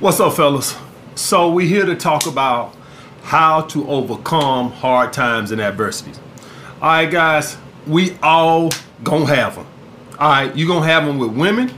What's up, fellas? So we're here to talk about how to overcome hard times and adversities. All right, guys, we all gonna have them. All right, you gonna have them with women,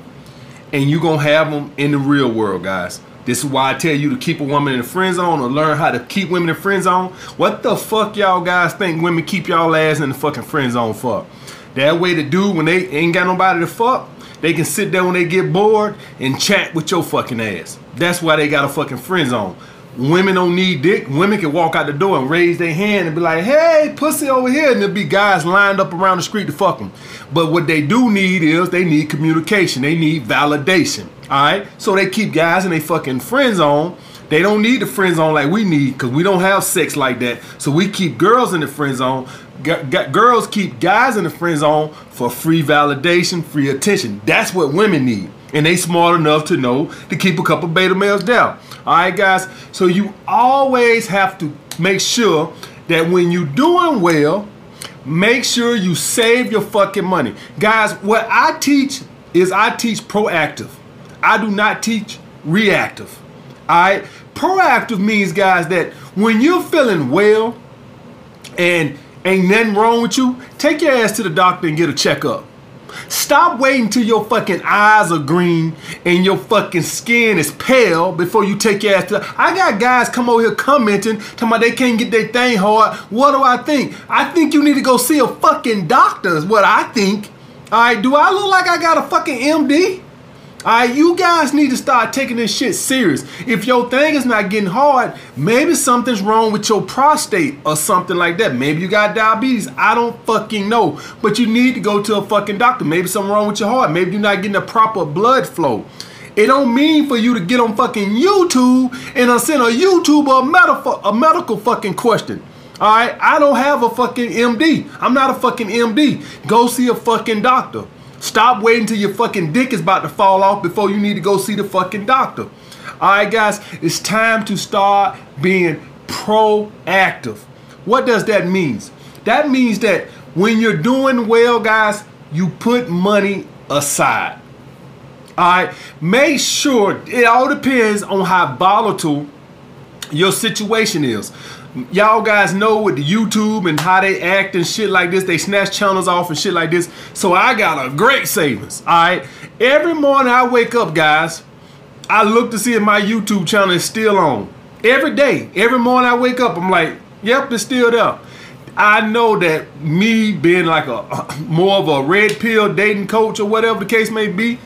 and you gonna have them in the real world, guys. This is why I tell you to keep a woman in the friend zone or learn how to keep women in friend zone. What the fuck y'all guys think women keep y'all ass in the fucking friend zone for? That way the dude, when they ain't got nobody to fuck, they can sit there when they get bored and chat with your fucking ass. That's why they got a fucking friend zone. Women don't need dick. Women can walk out the door and raise their hand and be like, hey, pussy over here. And there'll be guys lined up around the street to fuck them. But what they do need is they need communication. They need validation. All right? So they keep guys in a fucking friend zone. They don't need the friend zone like we need because we don't have sex like that. So we keep girls in the friend zone. G- g- girls keep guys in the friend zone for free validation, free attention. That's what women need and they smart enough to know to keep a couple beta males down. All right, guys. So you always have to make sure that when you're doing well, make sure you save your fucking money, guys. What I teach is I teach proactive. I do not teach reactive. All right. Proactive means, guys, that when you're feeling well and ain't nothing wrong with you, take your ass to the doctor and get a checkup. Stop waiting till your fucking eyes are green and your fucking skin is pale before you take your ass to. I got guys come over here commenting, talking about they can't get their thing hard. What do I think? I think you need to go see a fucking doctor. Is what I think. All right, do I look like I got a fucking MD? Alright, you guys need to start taking this shit serious. If your thing is not getting hard, maybe something's wrong with your prostate or something like that. Maybe you got diabetes. I don't fucking know. But you need to go to a fucking doctor. Maybe something wrong with your heart. Maybe you're not getting the proper blood flow. It don't mean for you to get on fucking YouTube and uh, send a YouTuber a a medical fucking question. All right, I don't have a fucking MD. I'm not a fucking MD. Go see a fucking doctor. Stop waiting till your fucking dick is about to fall off before you need to go see the fucking doctor. All right, guys, it's time to start being proactive. What does that mean? That means that when you're doing well, guys, you put money aside. All right, make sure it all depends on how volatile your situation is y'all guys know with the YouTube and how they act and shit like this, they snatch channels off and shit like this. So I got a great savings. All right. Every morning I wake up, guys, I look to see if my YouTube channel is still on. Every day, every morning I wake up, I'm like, yep, it's still there. I know that me being like a more of a red pill dating coach or whatever the case may be,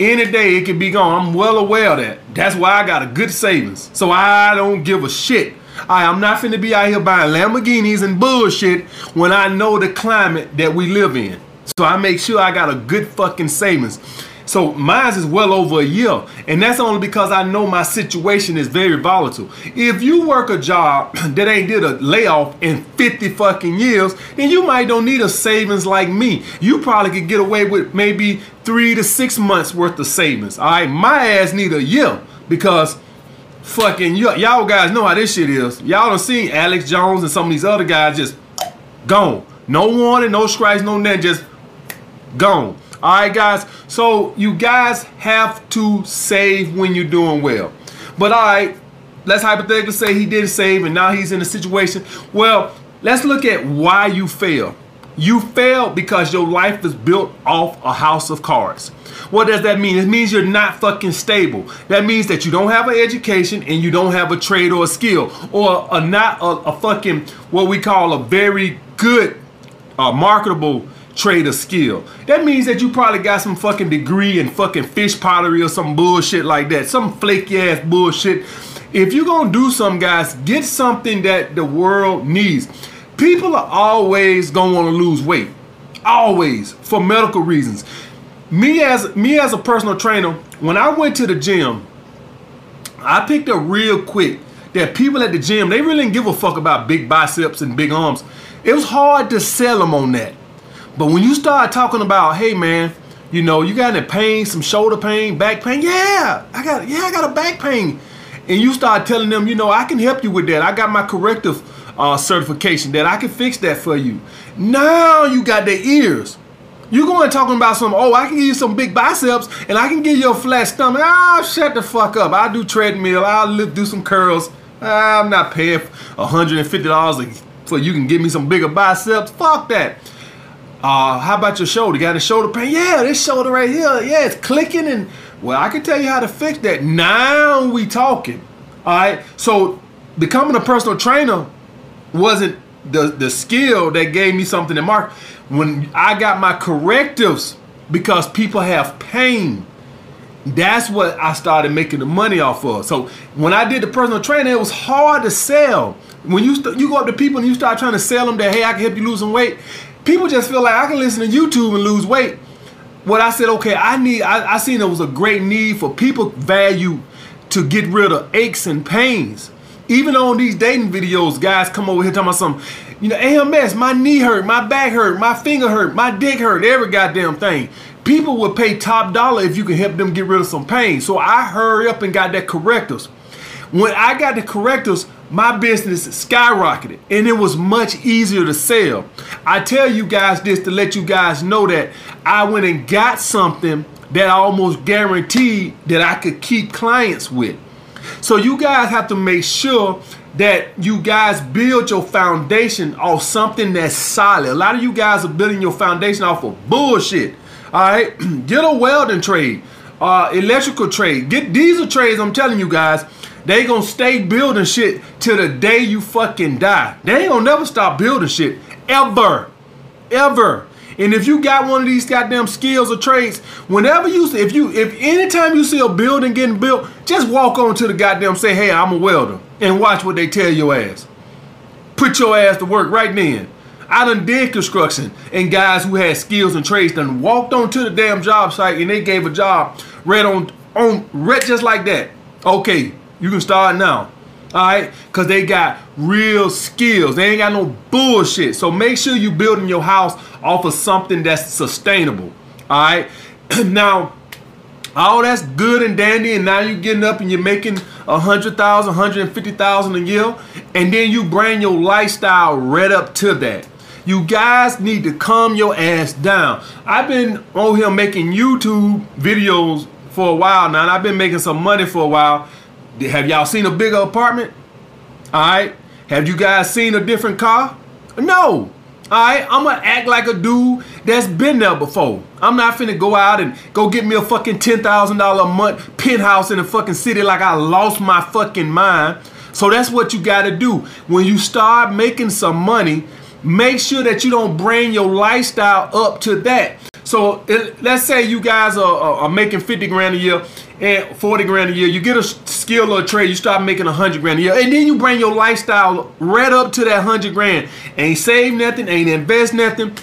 any day it could be gone. I'm well aware of that. That's why I got a good savings. So I don't give a shit I am not finna be out here buying Lamborghinis and bullshit when I know the climate that we live in. So I make sure I got a good fucking savings. So mine is well over a year. And that's only because I know my situation is very volatile. If you work a job that ain't did a layoff in 50 fucking years, then you might don't need a savings like me. You probably could get away with maybe three to six months worth of savings. All right, my ass need a year because fucking y'all guys know how this shit is. Y'all done seen Alex Jones and some of these other guys just gone. No warning, no strikes, no net, just gone. All right, guys. So you guys have to save when you're doing well. But all right, let's hypothetically say he did save and now he's in a situation. Well, let's look at why you fail. You failed because your life is built off a house of cards. What does that mean? It means you're not fucking stable. That means that you don't have an education and you don't have a trade or a skill or a not a, a fucking what we call a very good uh, marketable trade or skill. That means that you probably got some fucking degree in fucking fish pottery or some bullshit like that. Some flaky ass bullshit. If you're gonna do some guys, get something that the world needs. People are always gonna want to lose weight, always for medical reasons. Me as me as a personal trainer, when I went to the gym, I picked up real quick that people at the gym they really didn't give a fuck about big biceps and big arms. It was hard to sell them on that. But when you start talking about, hey man, you know, you got any pain, some shoulder pain, back pain? Yeah, I got yeah, I got a back pain. And you start telling them, you know, I can help you with that. I got my corrective uh, certification that I can fix that for you. Now you got the ears. You going talking about some, oh, I can give you some big biceps and I can give you a flat stomach. Ah, shut the fuck up. I'll do treadmill. I'll do some curls. I'm not paying $150 for you can give me some bigger biceps. Fuck that. Uh, how about your shoulder? got a shoulder pain? Yeah, this shoulder right here. Yeah, it's clicking and well, I can tell you how to fix that. Now we talking. All right. So becoming a personal trainer wasn't the the skill that gave me something to mark. When I got my correctives because people have pain, that's what I started making the money off of. So when I did the personal training, it was hard to sell. When you you go up to people and you start trying to sell them that hey, I can help you lose some weight, people just feel like I can listen to YouTube and lose weight. What I said, okay, I need. I, I seen there was a great need for people value to get rid of aches and pains. Even on these dating videos, guys come over here talking about some, you know, AMS, my knee hurt, my back hurt, my finger hurt, my dick hurt, every goddamn thing. People would pay top dollar if you can help them get rid of some pain. So I hurry up and got that correctors. When I got the correctors, my business skyrocketed and it was much easier to sell. I tell you guys this to let you guys know that I went and got something that I almost guaranteed that I could keep clients with. So you guys have to make sure that you guys build your foundation off something that's solid. A lot of you guys are building your foundation off of bullshit. All right, get a welding trade, uh, electrical trade, get diesel trades. I'm telling you guys, they gonna stay building shit till the day you fucking die. They ain't gonna never stop building shit ever, ever. And if you got one of these goddamn skills or trades, whenever you if you if anytime you see a building getting built, just walk on to the goddamn say, hey, I'm a welder, and watch what they tell your ass. Put your ass to work right then. I done did construction and guys who had skills and trades done walked onto the damn job site and they gave a job right on on right just like that. Okay, you can start now. All right, because they got real skills. They ain't got no bullshit. So make sure you building your house off of something that's sustainable. All right, now all that's good and dandy, and now you're getting up and you're making a hundred thousand, hundred and fifty thousand a year, and then you bring your lifestyle right up to that. You guys need to calm your ass down. I've been on here making YouTube videos for a while now, and I've been making some money for a while. Have y'all seen a bigger apartment? All right. Have you guys seen a different car? No. Alright, I'm gonna act like a dude that's been there before. I'm not finna go out and go get me a fucking $10,000 a month penthouse in a fucking city like I lost my fucking mind. So that's what you gotta do. When you start making some money, make sure that you don't bring your lifestyle up to that. So it, let's say you guys are, are, are, making 50 grand a year and 40 grand a year. You get a skill or trade, you start making a 100 grand a year. And then you bring your lifestyle right up to that 100 grand. Ain't save nothing, ain't invest nothing.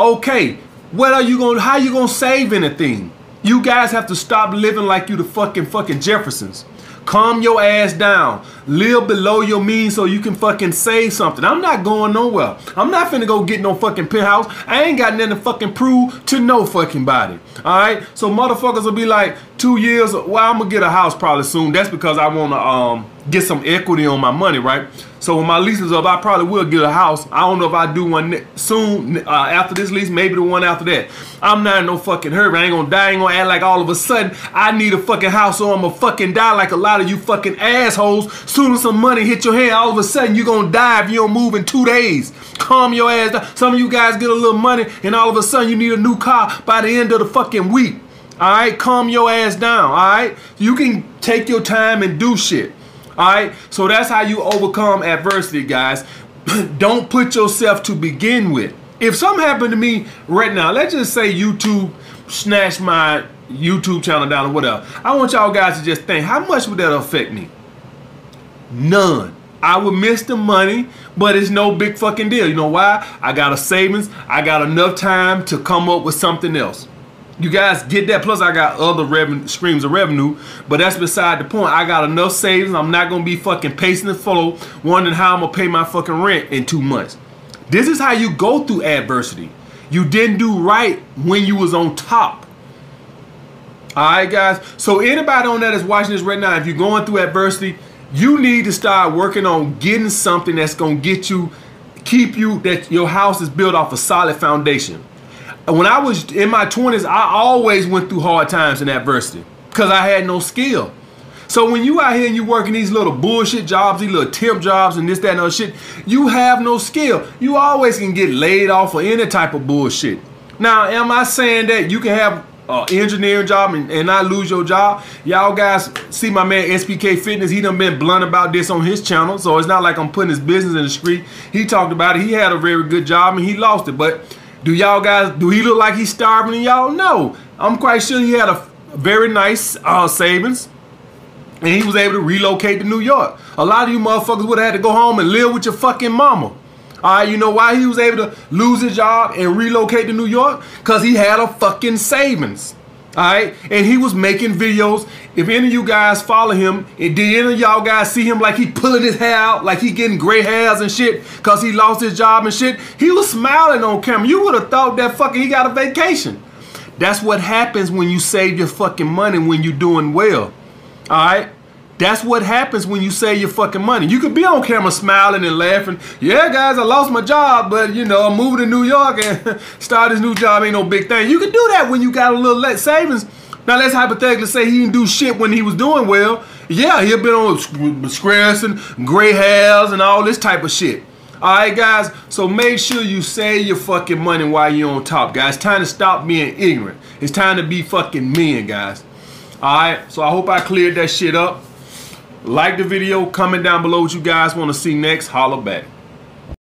Okay, what are you to, how you to save anything? You guys have to stop living like you the fucking fucking Jeffersons. Calm your ass down. Live below your means so you can fucking save something. I'm not going nowhere. I'm not finna go get no fucking penthouse. I ain't got nothing to fucking prove to no fucking body. Alright? So motherfuckers will be like, two years, well, I'm gonna get a house probably soon. That's because I wanna um get some equity on my money, right? So when my lease is up, I probably will get a house. I don't know if I do one soon uh, after this lease, maybe the one after that. I'm not in no fucking hurry. I ain't gonna die. I ain't gonna act like all of a sudden I need a fucking house or I'm gonna fucking die like a lot of you fucking assholes. Soon as some money hit your hand, all of a sudden you gonna die if you don't move in two days. Calm your ass down. Some of you guys get a little money and all of a sudden you need a new car by the end of the fucking week. All right, calm your ass down. All right, you can take your time and do shit. All right, so that's how you overcome adversity, guys. Don't put yourself to begin with. If something happened to me right now, let's just say YouTube snatched my YouTube channel down or whatever. I want y'all guys to just think, how much would that affect me? None. I would miss the money, but it's no big fucking deal. You know why? I got a savings. I got enough time to come up with something else. You guys get that. Plus, I got other revenue streams of revenue, but that's beside the point. I got enough savings. I'm not gonna be fucking pacing the flow, wondering how I'm gonna pay my fucking rent in two months. This is how you go through adversity. You didn't do right when you was on top. All right, guys. So anybody on that is watching this right now, if you're going through adversity, you need to start working on getting something that's gonna get you, keep you that your house is built off a solid foundation. When I was in my 20s, I always went through hard times and adversity because I had no skill. So when you out here and you working these little bullshit jobs, these little temp jobs and this, that, and other shit, you have no skill. You always can get laid off for any type of bullshit. Now, am I saying that you can have an engineering job and, and not lose your job? Y'all guys see my man SPK Fitness. He done been blunt about this on his channel. So it's not like I'm putting his business in the street. He talked about it. He had a very good job and he lost it. But do y'all guys, do he look like he's starving y'all? No. I'm quite sure he had a very nice uh, savings and he was able to relocate to New York. A lot of you motherfuckers would have had to go home and live with your fucking mama. All right, you know why he was able to lose his job and relocate to New York? Because he had a fucking savings. All right, and he was making videos. If any of you guys follow him, and did any of y'all guys see him like he pulling his hair out, like he getting gray hairs and shit, cause he lost his job and shit? He was smiling on camera. You would have thought that fucking he got a vacation. That's what happens when you save your fucking money when you're doing well. All right. That's what happens when you save your fucking money. You could be on camera smiling and laughing. Yeah, guys, I lost my job, but you know, I'm moving to New York and start this new job ain't no big thing. You can do that when you got a little savings. Now let's hypothetically say he didn't do shit when he was doing well. Yeah, he'll been on stress and gray hairs and all this type of shit. All right, guys. So make sure you save your fucking money while you're on top, guys. Time to stop being ignorant. It's time to be fucking men, guys. All right. So I hope I cleared that shit up. Like the video, comment down below what you guys want to see next. Holla back.